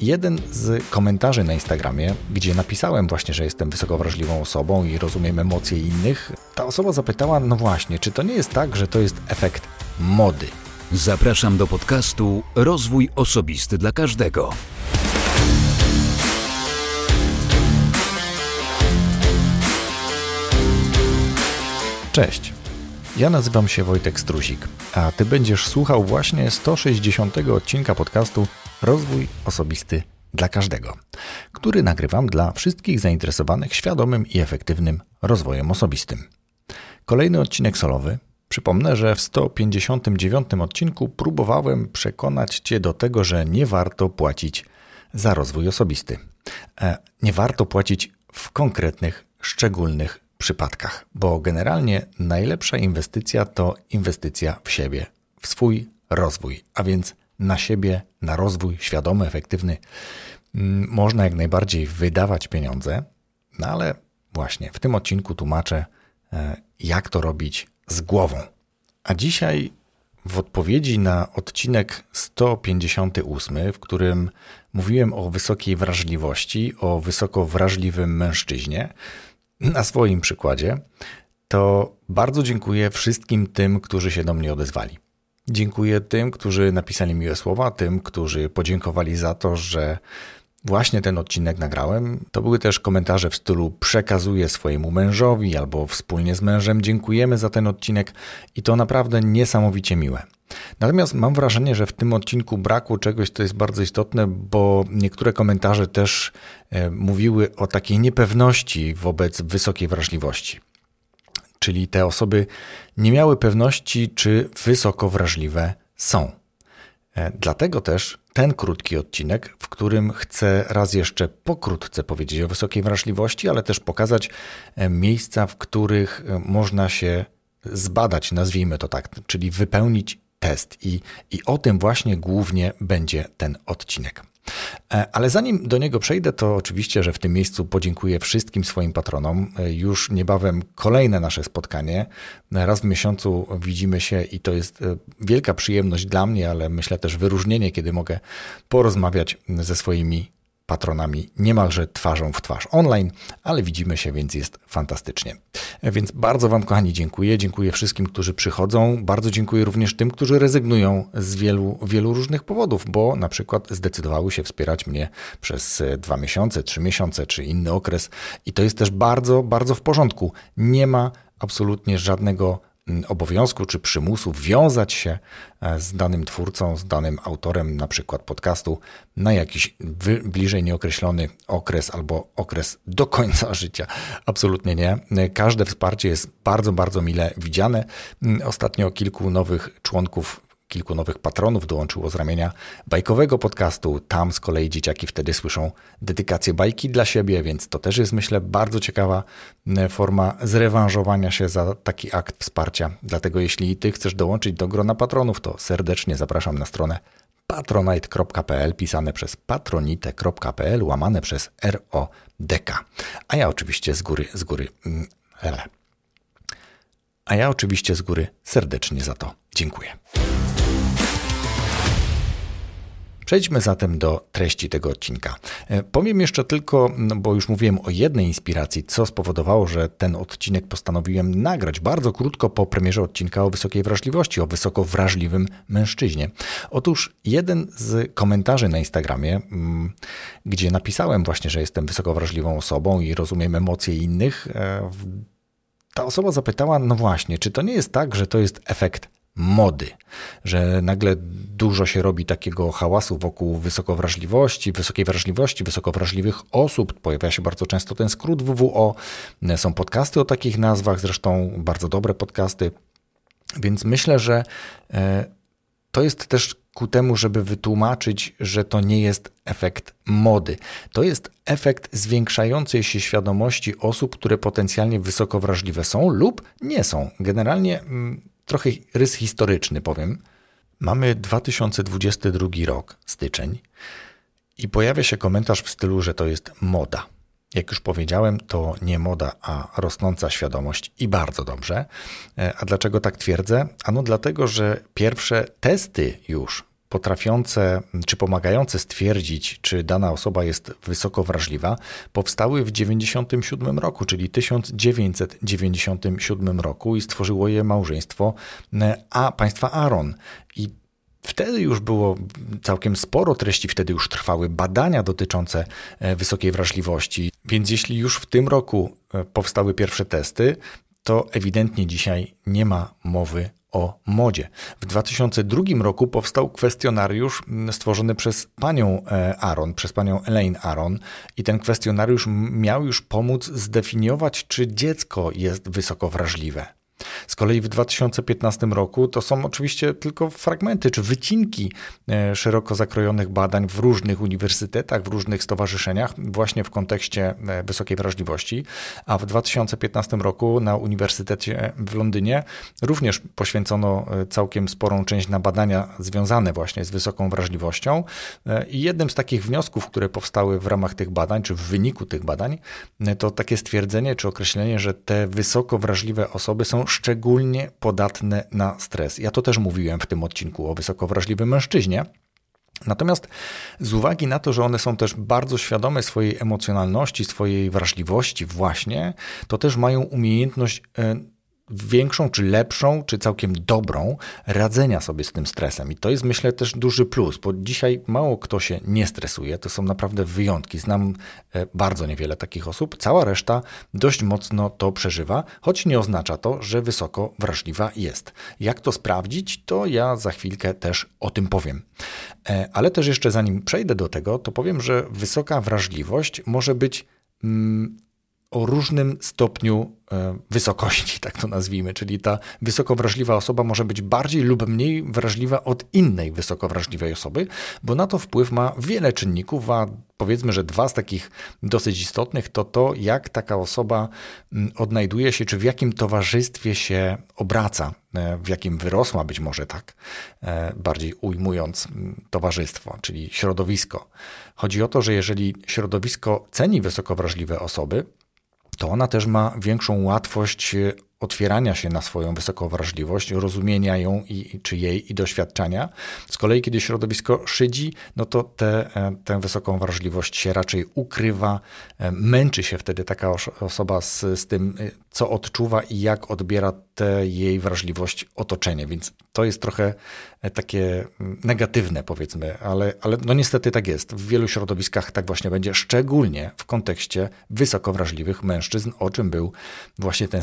jeden z komentarzy na Instagramie, gdzie napisałem właśnie, że jestem wysoko wrażliwą osobą i rozumiem emocje innych, ta osoba zapytała, no właśnie, czy to nie jest tak, że to jest efekt mody? Zapraszam do podcastu Rozwój Osobisty dla Każdego. Cześć. Ja nazywam się Wojtek Struzik, a Ty będziesz słuchał właśnie 160 odcinka podcastu Rozwój Osobisty dla Każdego, który nagrywam dla wszystkich zainteresowanych świadomym i efektywnym rozwojem osobistym. Kolejny odcinek solowy. Przypomnę, że w 159 odcinku próbowałem przekonać Cię do tego, że nie warto płacić za rozwój osobisty. E, nie warto płacić w konkretnych, szczególnych przypadkach, bo generalnie najlepsza inwestycja to inwestycja w siebie, w swój rozwój, a więc na siebie, na rozwój świadomy, efektywny. Mm, można jak najbardziej wydawać pieniądze, no ale właśnie w tym odcinku tłumaczę, e, jak to robić z głową. A dzisiaj w odpowiedzi na odcinek 158, w którym mówiłem o wysokiej wrażliwości, o wysoko wrażliwym mężczyźnie, na swoim przykładzie, to bardzo dziękuję wszystkim tym, którzy się do mnie odezwali. Dziękuję tym, którzy napisali miłe słowa, tym, którzy podziękowali za to, że właśnie ten odcinek nagrałem. To były też komentarze w stylu przekazuję swojemu mężowi albo wspólnie z mężem dziękujemy za ten odcinek i to naprawdę niesamowicie miłe. Natomiast mam wrażenie, że w tym odcinku brakło czegoś, co jest bardzo istotne, bo niektóre komentarze też e, mówiły o takiej niepewności wobec wysokiej wrażliwości. Czyli te osoby nie miały pewności, czy wysoko wrażliwe są. E, dlatego też ten krótki odcinek, w którym chcę raz jeszcze pokrótce powiedzieć o wysokiej wrażliwości, ale też pokazać e, miejsca, w których można się zbadać, nazwijmy to tak, czyli wypełnić test. I, I o tym właśnie głównie będzie ten odcinek. E, ale zanim do niego przejdę, to oczywiście, że w tym miejscu podziękuję wszystkim swoim patronom. E, już niebawem kolejne nasze spotkanie. Raz w miesiącu widzimy się i to jest e, wielka przyjemność dla mnie, ale myślę też wyróżnienie, kiedy mogę porozmawiać ze swoimi patronami niemalże twarzą w twarz online, ale widzimy się, więc jest fantastycznie. Więc bardzo Wam, kochani, dziękuję. Dziękuję wszystkim, którzy przychodzą. Bardzo dziękuję również tym, którzy rezygnują z wielu, wielu różnych powodów, bo na przykład zdecydowały się wspierać mnie przez dwa miesiące, trzy miesiące czy inny okres. I to jest też bardzo, bardzo w porządku. Nie ma absolutnie żadnego obowiązku czy przymusu wiązać się e, z danym twórcą, z danym autorem, na przykład podcastu, na jakiś bliżej nieokreślony okres albo okres do końca życia. Absolutnie nie. Każde wsparcie jest bardzo, bardzo mile widziane. Ostatnio kilku nowych członków kilku nowych patronów dołączyło z ramienia bajkowego podcastu. Tam z kolei dzieciaki wtedy słyszą dedykację bajki dla siebie, więc to też jest myślę bardzo ciekawa e, forma zrewanżowania się za taki akt wsparcia. Dlatego jeśli ty chcesz dołączyć do grona patronów, to serdecznie zapraszam na stronę patronite.pl pisane przez patronite.pl łamane przez RODK. A ja oczywiście z góry, z góry, mm, a ja oczywiście z góry serdecznie za to dziękuję. Przejdźmy zatem do treści tego odcinka. E, powiem jeszcze tylko, no bo już mówiłem o jednej inspiracji, co spowodowało, że ten odcinek postanowiłem nagrać bardzo krótko po premierze odcinka o wysokiej wrażliwości, o wysoko wrażliwym mężczyźnie. Otóż jeden z komentarzy na Instagramie, mm, gdzie napisałem właśnie, że jestem wysoko wrażliwą osobą i rozumiem emocje innych, e, ta osoba zapytała, no właśnie, czy to nie jest tak, że to jest efekt mody, że nagle dużo się robi takiego hałasu wokół wysokowrażliwości, wysokiej wrażliwości, wysokowrażliwych osób. Pojawia się bardzo często ten skrót WWO. Są podcasty o takich nazwach, zresztą bardzo dobre podcasty. Więc myślę, że e, to jest też ku temu, żeby wytłumaczyć, że to nie jest efekt mody. To jest efekt zwiększającej się świadomości osób, które potencjalnie wysoko wrażliwe są lub nie są. Generalnie mm, trochę rys historyczny powiem. Mamy 2022 rok, styczeń, i pojawia się komentarz w stylu, że to jest moda. Jak już powiedziałem, to nie moda, a rosnąca świadomość i bardzo dobrze. E, a dlaczego tak twierdzę? Ano dlatego, że pierwsze testy już potrafiące czy pomagające stwierdzić, czy dana osoba jest wysoko wrażliwa, powstały w 1997 roku, czyli 1997 roku i stworzyło je małżeństwo a państwa Aaron. I Wtedy już było całkiem sporo treści, wtedy już trwały badania dotyczące e, wysokiej wrażliwości. Więc jeśli już w tym roku e, powstały pierwsze testy, to ewidentnie dzisiaj nie ma mowy o modzie. W 2002 roku powstał kwestionariusz stworzony przez panią e, Aaron, przez panią Elaine Aaron i ten kwestionariusz miał już pomóc zdefiniować, czy dziecko jest wysoko wrażliwe. Z kolei w 2015 roku to są oczywiście tylko fragmenty czy wycinki e, szeroko zakrojonych badań w różnych uniwersytetach, w różnych stowarzyszeniach, właśnie w kontekście e, wysokiej wrażliwości. A w 2015 roku na Uniwersytecie w Londynie również poświęcono e, całkiem sporą część na badania związane właśnie z wysoką wrażliwością. I jednym z takich wniosków, które powstały w ramach tych badań, czy w wyniku tych badań, to takie stwierdzenie czy określenie, że te wysoko wrażliwe osoby są szczególnie podatne na stres. Ja to też mówiłem w tym odcinku o wysoko wrażliwym mężczyźnie. Natomiast z uwagi na to, że one są też bardzo świadome swojej emocjonalności, swojej wrażliwości, właśnie, to też mają umiejętność e, większą, czy lepszą, czy całkiem dobrą radzenia sobie z tym stresem. I to jest, myślę, też duży plus, bo dzisiaj mało kto się nie stresuje. To są naprawdę wyjątki. Znam e, bardzo niewiele takich osób. Cała reszta dość mocno to przeżywa, choć nie oznacza to, że wysoko wrażliwa jest. Jak to sprawdzić, to ja za chwilkę też o tym powiem. E, ale też jeszcze zanim przejdę do tego, to powiem, że wysoka wrażliwość może być mm, o różnym stopniu e, wysokości, tak to nazwijmy, czyli ta wysoko wrażliwa osoba może być bardziej lub mniej wrażliwa od innej wysoko wrażliwej osoby, bo na to wpływ ma wiele czynników, a powiedzmy, że dwa z takich dosyć istotnych to to, jak taka osoba mm, odnajduje się, czy w jakim towarzystwie się obraca, e, w jakim wyrosła być może tak, e, bardziej ujmując mm, towarzystwo, czyli środowisko. Chodzi o to, że jeżeli środowisko ceni wysoko wrażliwe osoby, to ona też ma większą łatwość e, otwierania się na swoją wysoką wrażliwość, rozumienia ją i, czy jej i doświadczania. Z kolei, kiedy środowisko szydzi, no to te, e, tę wysoką wrażliwość się raczej ukrywa, e, męczy się wtedy taka osoba z, z tym, co odczuwa i jak odbiera tę jej wrażliwość otoczenie. Więc to jest trochę takie mm, negatywne, powiedzmy, ale, ale no niestety tak jest. W wielu środowiskach tak właśnie będzie, szczególnie w kontekście wysoko wrażliwych mężczyzn, o czym był właśnie ten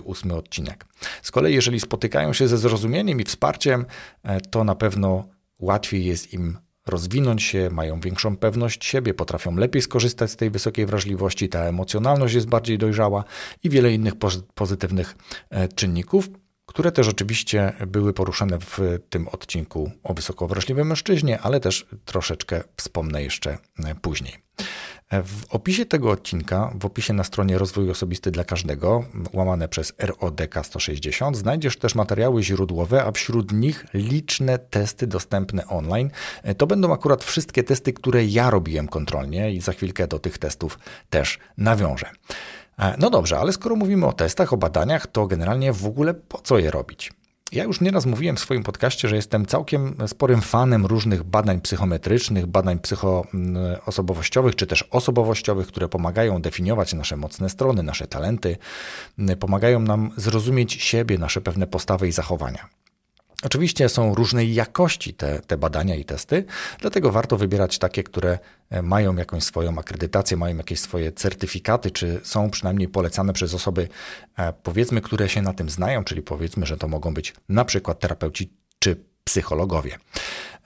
158 odcinek. Z kolei, jeżeli spotykają się ze zrozumieniem i wsparciem, e, to na pewno łatwiej jest im rozwinąć się, mają większą pewność siebie, potrafią lepiej skorzystać z tej wysokiej wrażliwości, ta emocjonalność jest bardziej dojrzała i wiele innych pozytywnych e, czynników które też oczywiście były poruszane w tym odcinku o wysoko wrażliwym mężczyźnie, ale też troszeczkę wspomnę jeszcze e, później. W opisie tego odcinka, w opisie na stronie Rozwój Osobisty dla Każdego, łamane przez RODK 160, znajdziesz też materiały źródłowe, a wśród nich liczne testy dostępne online. To będą akurat wszystkie testy, które ja robiłem kontrolnie i za chwilkę do tych testów też nawiążę. E, no dobrze, ale skoro mówimy o testach, o badaniach, to generalnie w ogóle po co je robić? Ja już nieraz mówiłem w swoim podcaście, że jestem całkiem sporym fanem różnych badań psychometrycznych, badań psychoosobowościowych czy też osobowościowych, które pomagają definiować nasze mocne strony, nasze talenty, pomagają nam zrozumieć siebie, nasze pewne postawy i zachowania. Oczywiście są różnej jakości te, te badania i testy, dlatego warto wybierać takie, które e, mają jakąś swoją akredytację, mają jakieś swoje certyfikaty, czy są przynajmniej polecane przez osoby, e, powiedzmy, które się na tym znają, czyli powiedzmy, że to mogą być na przykład terapeuci czy psychologowie.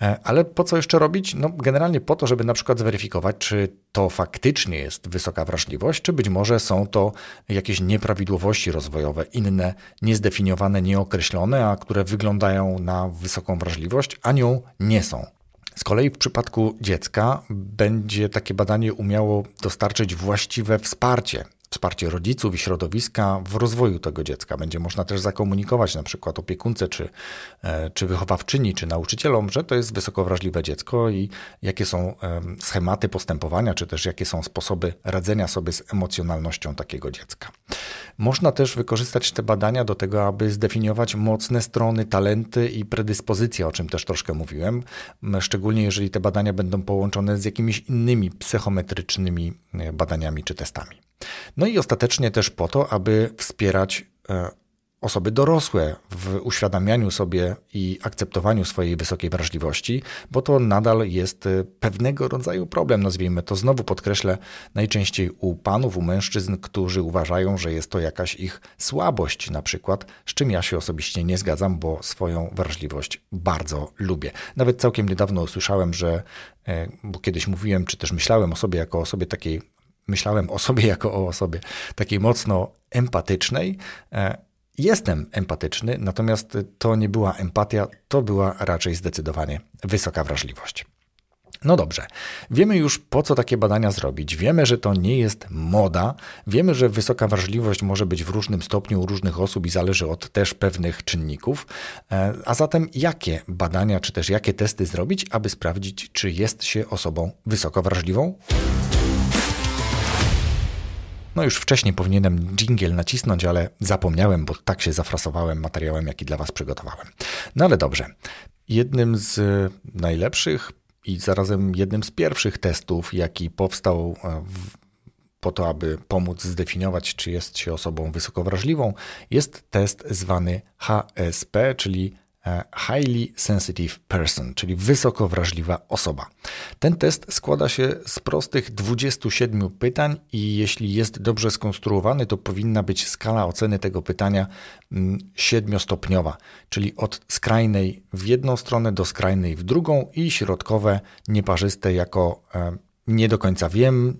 E, ale po co jeszcze robić? No, generalnie po to, żeby na przykład zweryfikować, czy to faktycznie jest wysoka wrażliwość, czy być może są to jakieś nieprawidłowości rozwojowe, inne, niezdefiniowane, nieokreślone, a które wyglądają na wysoką wrażliwość, a nią nie są. Z kolei w przypadku dziecka będzie takie badanie umiało dostarczyć właściwe wsparcie wsparcie rodziców i środowiska w rozwoju tego dziecka. Będzie można też zakomunikować na przykład opiekunce, czy, e, czy wychowawczyni, czy nauczycielom, że to jest wysoko wrażliwe dziecko i jakie są schematy postępowania, czy też jakie są sposoby radzenia sobie z emocjonalnością takiego dziecka. Można też wykorzystać te badania do tego, aby zdefiniować mocne strony, talenty i predyspozycje, o czym też troszkę mówiłem, szczególnie jeżeli te badania będą połączone z jakimiś innymi psychometrycznymi e, badaniami czy testami. No i ostatecznie też po to, aby wspierać e, osoby dorosłe w uświadamianiu sobie i akceptowaniu swojej wysokiej wrażliwości, bo to nadal jest e, pewnego rodzaju problem, nazwijmy to. Znowu podkreślę, najczęściej u panów, u mężczyzn, którzy uważają, że jest to jakaś ich słabość, na przykład, z czym ja się osobiście nie zgadzam, bo swoją wrażliwość bardzo lubię. Nawet całkiem niedawno usłyszałem, że, e, bo kiedyś mówiłem, czy też myślałem o sobie jako o sobie takiej myślałem o sobie jako o osobie takiej mocno empatycznej. E, jestem empatyczny, natomiast to nie była empatia, to była raczej zdecydowanie wysoka wrażliwość. No dobrze, wiemy już po co takie badania zrobić. Wiemy, że to nie jest moda. Wiemy, że wysoka wrażliwość może być w różnym stopniu u różnych osób i zależy od też pewnych czynników. E, a zatem jakie badania czy też jakie testy zrobić, aby sprawdzić, czy jest się osobą wysoko wrażliwą? No już wcześniej powinienem jingle nacisnąć, ale zapomniałem, bo tak się zafrasowałem materiałem, jaki dla Was przygotowałem. No ale dobrze. Jednym z najlepszych i zarazem jednym z pierwszych testów, jaki powstał e, po to, aby pomóc zdefiniować, czy jest się osobą wysoko wrażliwą, jest test zwany HSP, czyli E, highly Sensitive Person, czyli wysoko wrażliwa osoba. Ten test składa się z prostych 27 pytań i jeśli jest dobrze skonstruowany, to powinna być skala oceny tego pytania mm, siedmiostopniowa, czyli od skrajnej w jedną stronę do skrajnej w drugą i środkowe nieparzyste jako e, nie do końca wiem,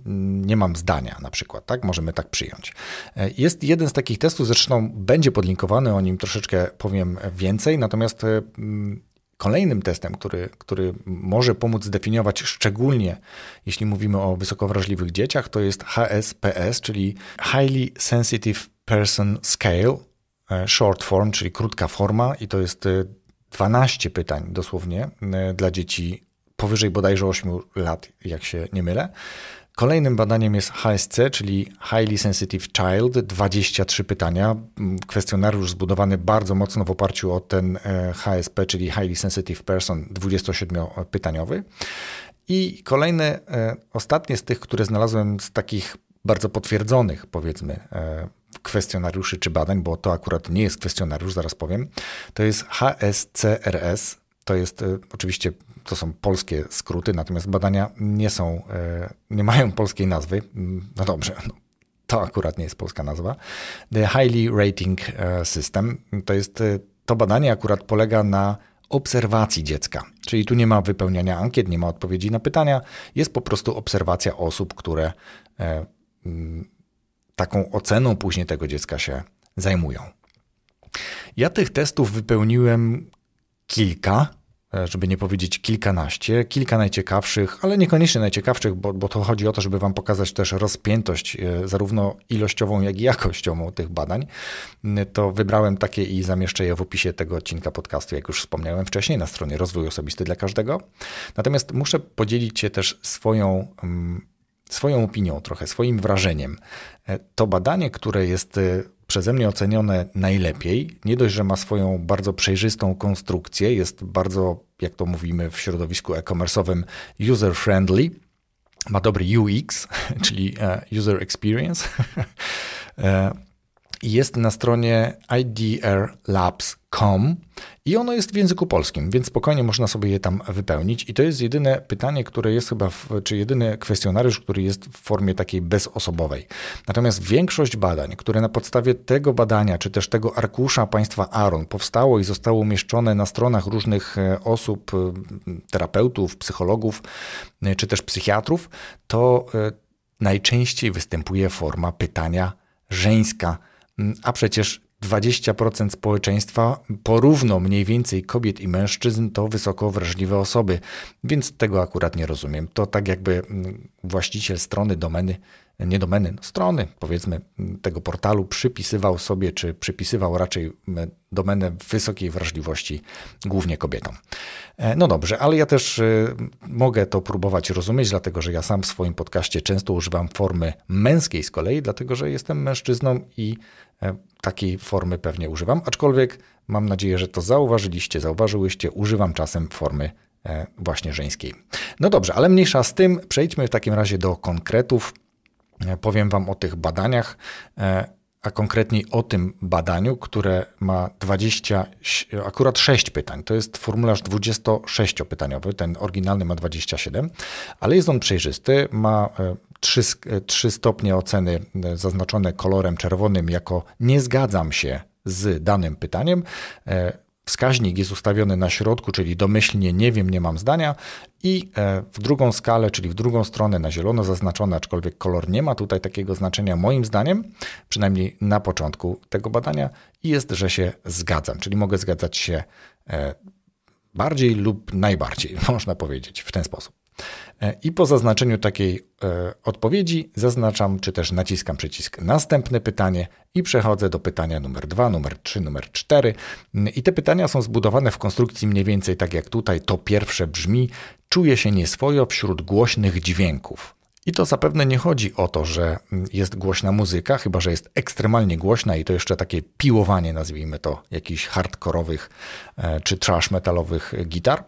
nie mam zdania na przykład, tak? Możemy tak przyjąć. E, jest jeden z takich testów, zresztą będzie podlinkowany, o nim troszeczkę powiem więcej, natomiast e, kolejnym testem, który, który może pomóc zdefiniować szczególnie, jeśli mówimy o wysoko wrażliwych dzieciach, to jest HSPS, czyli Highly Sensitive Person Scale, e, short form, czyli krótka forma i to jest 12 pytań dosłownie dla dzieci powyżej bodajże 8 lat, jak się nie mylę. Kolejnym badaniem jest HSC, czyli Highly Sensitive Child, 23 pytania. Kwestionariusz zbudowany bardzo mocno w oparciu o ten e, HSP, czyli Highly Sensitive Person, 27-pytaniowy. I kolejne, e, ostatnie z tych, które znalazłem z takich bardzo potwierdzonych, powiedzmy, e, kwestionariuszy czy badań, bo to akurat nie jest kwestionariusz, zaraz powiem, to jest HSCRS. To jest oczywiście to są polskie skróty, natomiast badania nie są, e, nie mają polskiej nazwy. No dobrze, no, to akurat nie jest polska nazwa. The Highly Rating e, System to jest e, to badanie akurat polega na obserwacji dziecka. Czyli tu nie ma wypełniania ankiet, nie ma odpowiedzi na pytania, jest po prostu obserwacja osób, które mm, taką oceną później tego dziecka się zajmują. Ja tych testów wypełniłem kilka żeby nie powiedzieć kilkanaście, kilka najciekawszych, ale niekoniecznie najciekawszych, bo, bo to chodzi o to, żeby Wam pokazać też rozpiętość, e, zarówno ilościową, jak i jakościową tych badań. E, to wybrałem takie i zamieszczę je w opisie tego odcinka podcastu, jak już wspomniałem wcześniej, na stronie Rozwój Osobisty dla Każdego. Natomiast muszę podzielić się też swoją. Mm, swoją opinią, trochę swoim wrażeniem. To badanie, które jest przeze mnie ocenione najlepiej. Nie dość, że ma swoją bardzo przejrzystą konstrukcję, jest bardzo, jak to mówimy w środowisku e-commerce'owym, user-friendly, ma dobry UX, czyli e, user experience. Jest na stronie idrlabs.com i ono jest w języku polskim, więc spokojnie można sobie je tam wypełnić. I to jest jedyne pytanie, które jest chyba, w, czy jedyny kwestionariusz, który jest w formie takiej bezosobowej. Natomiast większość badań, które na podstawie tego badania, czy też tego arkusza państwa Aaron powstało i zostało umieszczone na stronach różnych e, osób, e, terapeutów, psychologów, e, czy też psychiatrów, to najczęściej występuje forma pytania żeńska, a przecież 20% społeczeństwa, porówno mniej więcej kobiet i mężczyzn, to wysoko wrażliwe osoby, więc tego akurat nie rozumiem. To tak jakby mm, właściciel strony domeny nie domeny, no strony, powiedzmy, tego portalu przypisywał sobie, czy przypisywał raczej domenę wysokiej wrażliwości głównie kobietom. E, no dobrze, ale ja też e, mogę to próbować rozumieć, dlatego że ja sam w swoim podcaście często używam formy męskiej z kolei, dlatego że jestem mężczyzną i takiej formy pewnie używam, aczkolwiek mam nadzieję, że to zauważyliście, zauważyłyście, używam czasem formy właśnie żeńskiej. No dobrze, ale mniejsza z tym, przejdźmy w takim razie do konkretów. Powiem Wam o tych badaniach, e, a konkretniej o tym badaniu, które ma 20, akurat 6 pytań. To jest formularz 26-pytaniowy, ten oryginalny ma 27, ale jest on przejrzysty, ma 3, e, 3 e, stopnie oceny zaznaczone kolorem czerwonym jako nie zgadzam się z danym pytaniem. Wskaźnik jest ustawiony na środku, czyli domyślnie nie wiem, nie mam zdania, i e, w drugą skalę, czyli w drugą stronę na zielono zaznaczone, aczkolwiek kolor nie ma tutaj takiego znaczenia, moim zdaniem, przynajmniej na początku tego badania, jest, że się zgadzam, czyli mogę zgadzać się e, bardziej lub najbardziej, można powiedzieć w ten sposób. E, I po zaznaczeniu takiej e, odpowiedzi zaznaczam, czy też naciskam przycisk następne pytanie i przechodzę do pytania numer 2, numer 3, numer 4. I te pytania są zbudowane w konstrukcji mniej więcej tak jak tutaj. To pierwsze brzmi: czuję się nieswojo wśród głośnych dźwięków. I to zapewne nie chodzi o to, że jest głośna muzyka, chyba że jest ekstremalnie głośna i to jeszcze takie piłowanie, nazwijmy to, jakichś hardkorowych e, czy trash metalowych gitar.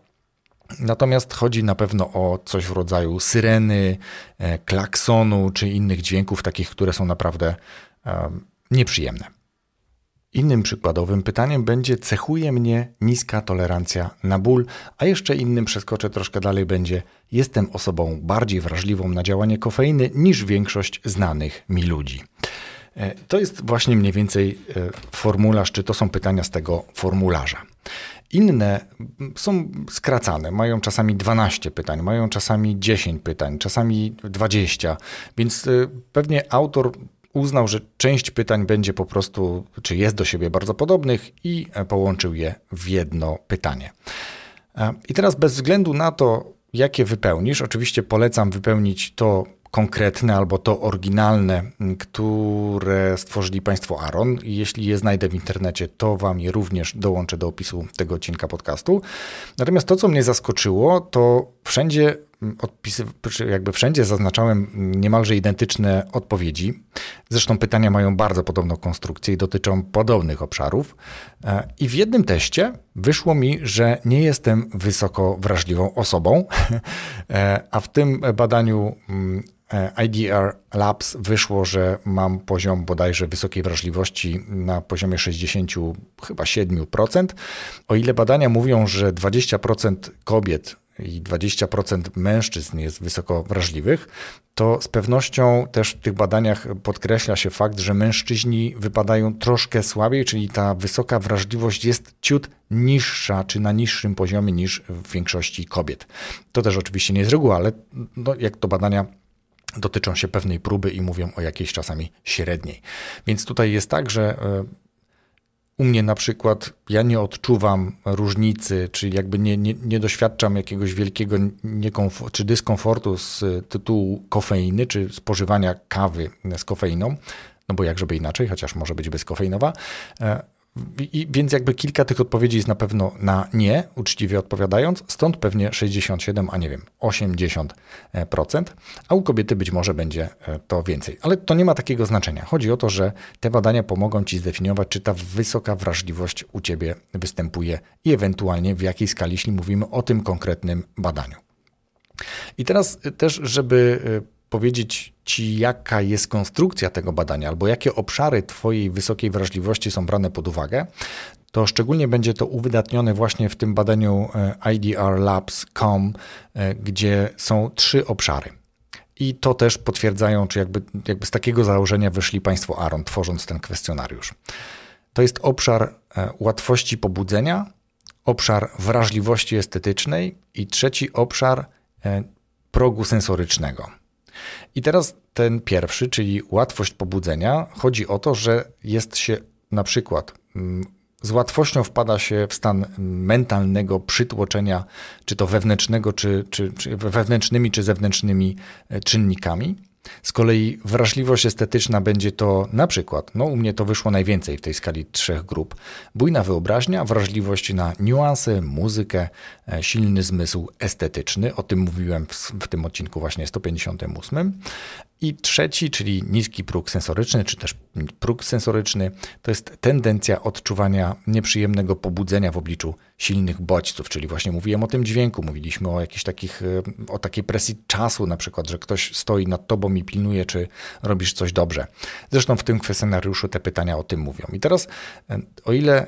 Natomiast chodzi na pewno o coś w rodzaju syreny, e, klaksonu czy innych dźwięków, takich, które są naprawdę nieprzyjemne. Innym przykładowym pytaniem będzie: cechuje mnie niska tolerancja na ból, a jeszcze innym przeskoczę troszkę dalej będzie: jestem osobą bardziej wrażliwą na działanie kofeiny niż większość znanych mi ludzi. E, to jest właśnie mniej więcej e, formularz, czy to są pytania z tego formularza. Inne są skracane, mają czasami 12 pytań, mają czasami 10 pytań, czasami 20, więc y, pewnie autor uznał, że część pytań będzie po prostu, czy jest do siebie bardzo podobnych i e, połączył je w jedno pytanie. E, I teraz bez względu na to, jakie wypełnisz, oczywiście polecam wypełnić to konkretne albo to oryginalne, które stworzyli Państwo Aaron. Jeśli je znajdę w internecie, to Wam je również dołączę do opisu tego odcinka podcastu. Natomiast to, co mnie zaskoczyło, to wszędzie jakby wszędzie zaznaczałem niemalże identyczne odpowiedzi. Zresztą pytania mają bardzo podobną konstrukcję i dotyczą podobnych obszarów. E, I w jednym teście wyszło mi, że nie jestem wysoko wrażliwą osobą, e, a w tym badaniu mm, e, IDR Labs wyszło, że mam poziom bodajże wysokiej wrażliwości na poziomie 60 chyba 7%. O ile badania mówią, że 20% kobiet i 20% mężczyzn jest wysoko wrażliwych, to z pewnością też w tych badaniach podkreśla się fakt, że mężczyźni wypadają troszkę słabiej, czyli ta wysoka wrażliwość jest ciut niższa, czy na niższym poziomie niż w większości kobiet. To też oczywiście nie jest reguła, ale no, jak to badania dotyczą się pewnej próby i mówią o jakiejś czasami średniej. Więc tutaj jest tak, że e, u mnie na przykład ja nie odczuwam różnicy, czyli jakby nie, nie, nie doświadczam jakiegoś wielkiego czy dyskomfortu z tytułu kofeiny, czy spożywania kawy z kofeiną, no bo jak żeby inaczej, chociaż może być bezkofeinowa. E, i, więc jakby kilka tych odpowiedzi jest na pewno na nie, uczciwie odpowiadając, stąd pewnie 67, a nie wiem, 80%, a u kobiety być może będzie e, to więcej. Ale to nie ma takiego znaczenia. Chodzi o to, że te badania pomogą Ci zdefiniować, czy ta wysoka wrażliwość u Ciebie występuje i ewentualnie w jakiej skali, jeśli mówimy o tym konkretnym badaniu. I teraz też, żeby e, powiedzieć Ci, jaka jest konstrukcja tego badania, albo jakie obszary Twojej wysokiej wrażliwości są brane pod uwagę, to szczególnie będzie to uwydatnione właśnie w tym badaniu e, IDRLabs.com, e, gdzie są trzy obszary. I to też potwierdzają, czy jakby, jakby z takiego założenia wyszli Państwo Aaron, tworząc ten kwestionariusz. To jest obszar e, łatwości pobudzenia, obszar wrażliwości estetycznej i trzeci obszar progu sensorycznego. I teraz ten pierwszy, czyli łatwość pobudzenia, chodzi o to, że jest się na przykład mm, z łatwością wpada się w stan mentalnego przytłoczenia, czy to wewnętrznego, czy, czy, czy wewnętrznymi, czy zewnętrznymi e, czynnikami. Z kolei wrażliwość estetyczna będzie to na przykład, no u mnie to wyszło najwięcej w tej skali trzech grup. Bujna wyobraźnia, wrażliwość na niuanse, muzykę, e, silny zmysł estetyczny, o tym mówiłem w, w tym odcinku właśnie 158. I trzeci, czyli niski próg sensoryczny, czy też próg sensoryczny, to jest tendencja odczuwania nieprzyjemnego pobudzenia w obliczu silnych bodźców, czyli właśnie mówiłem o tym dźwięku, mówiliśmy o jakichś takich, e, o takiej presji czasu, na przykład, że ktoś stoi nad tobą i pilnuje, czy robisz coś dobrze. Zresztą w tym kwestionariuszu te pytania o tym mówią. I teraz, e, o ile e,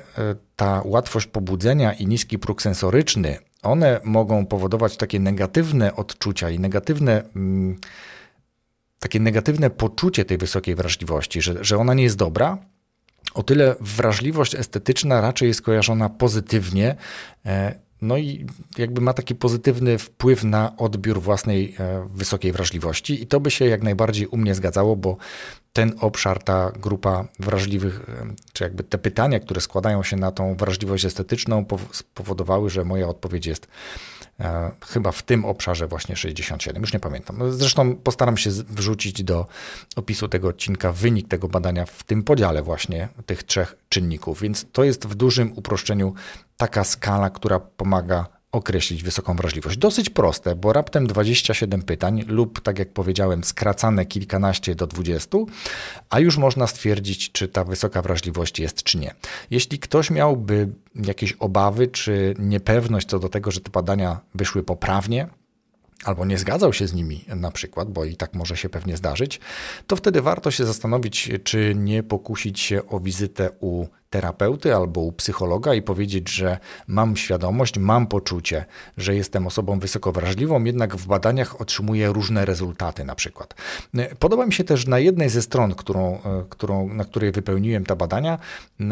ta łatwość pobudzenia i niski próg sensoryczny, one mogą powodować takie negatywne odczucia i negatywne. Mm, takie negatywne poczucie tej wysokiej wrażliwości, że, że ona nie jest dobra, o tyle wrażliwość estetyczna raczej jest kojarzona pozytywnie. E, no i jakby ma taki pozytywny wpływ na odbiór własnej e, wysokiej wrażliwości, i to by się jak najbardziej u mnie zgadzało, bo ten obszar, ta grupa wrażliwych, e, czy jakby te pytania, które składają się na tą wrażliwość estetyczną, spowodowały, że moja odpowiedź jest chyba w tym obszarze właśnie 67, już nie pamiętam. Zresztą postaram się wrzucić do opisu tego odcinka wynik tego badania w tym podziale właśnie tych trzech czynników, więc to jest w dużym uproszczeniu taka skala, która pomaga określić wysoką wrażliwość. Dosyć proste, bo raptem 27 pytań lub, tak jak powiedziałem, skracane kilkanaście do 20, a już można stwierdzić, czy ta wysoka wrażliwość jest, czy nie. Jeśli ktoś miałby jakieś obawy, czy niepewność co do tego, że te badania wyszły poprawnie, albo nie zgadzał się z nimi na przykład, bo i tak może się pewnie zdarzyć, to wtedy warto się zastanowić, czy nie pokusić się o wizytę u terapeuty albo u psychologa i powiedzieć, że mam świadomość, mam poczucie, że jestem osobą wysoko wrażliwą, jednak w badaniach otrzymuję różne rezultaty na przykład. Podoba mi się też na jednej ze stron, którą, e, którą, na której wypełniłem te badania,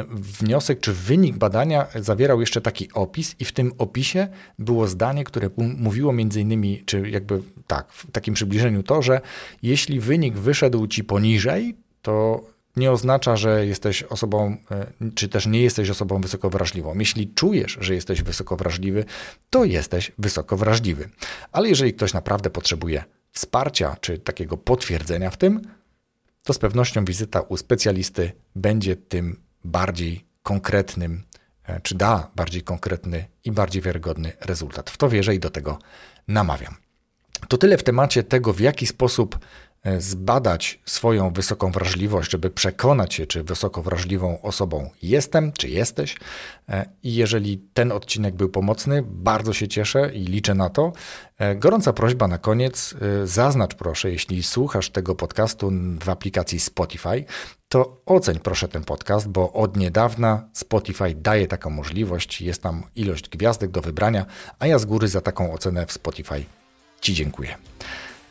wniosek czy wynik badania zawierał jeszcze taki opis i w tym opisie było zdanie, które mówiło między innymi, czy jakby tak, w takim przybliżeniu to, że jeśli wynik wyszedł ci poniżej, to nie oznacza, że jesteś osobą, e, czy też nie jesteś osobą wysoko wrażliwą. Jeśli czujesz, że jesteś wysoko wrażliwy, to jesteś wysoko wrażliwy. Ale jeżeli ktoś naprawdę potrzebuje wsparcia czy takiego potwierdzenia w tym, to z pewnością wizyta u specjalisty będzie tym bardziej konkretnym, e, czy da bardziej konkretny i bardziej wiarygodny rezultat. W to wierzę i do tego namawiam. To tyle w temacie tego, w jaki sposób zbadać swoją wysoką wrażliwość, żeby przekonać się, czy wysoko wrażliwą osobą jestem, czy jesteś. E, I jeżeli ten odcinek był pomocny, bardzo się cieszę i liczę na to. E, gorąca prośba na koniec, zaznacz proszę, jeśli słuchasz tego podcastu w aplikacji Spotify, to oceń proszę ten podcast, bo od niedawna Spotify daje taką możliwość, jest tam ilość gwiazdek do wybrania, a ja z góry za taką ocenę w Spotify Ci dziękuję.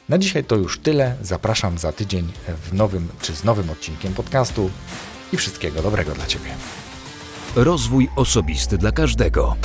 Na dzisiaj to już tyle. Zapraszam za tydzień w nowym czy z nowym odcinkiem podcastu i wszystkiego dobrego dla Ciebie. Rozwój osobisty dla każdego.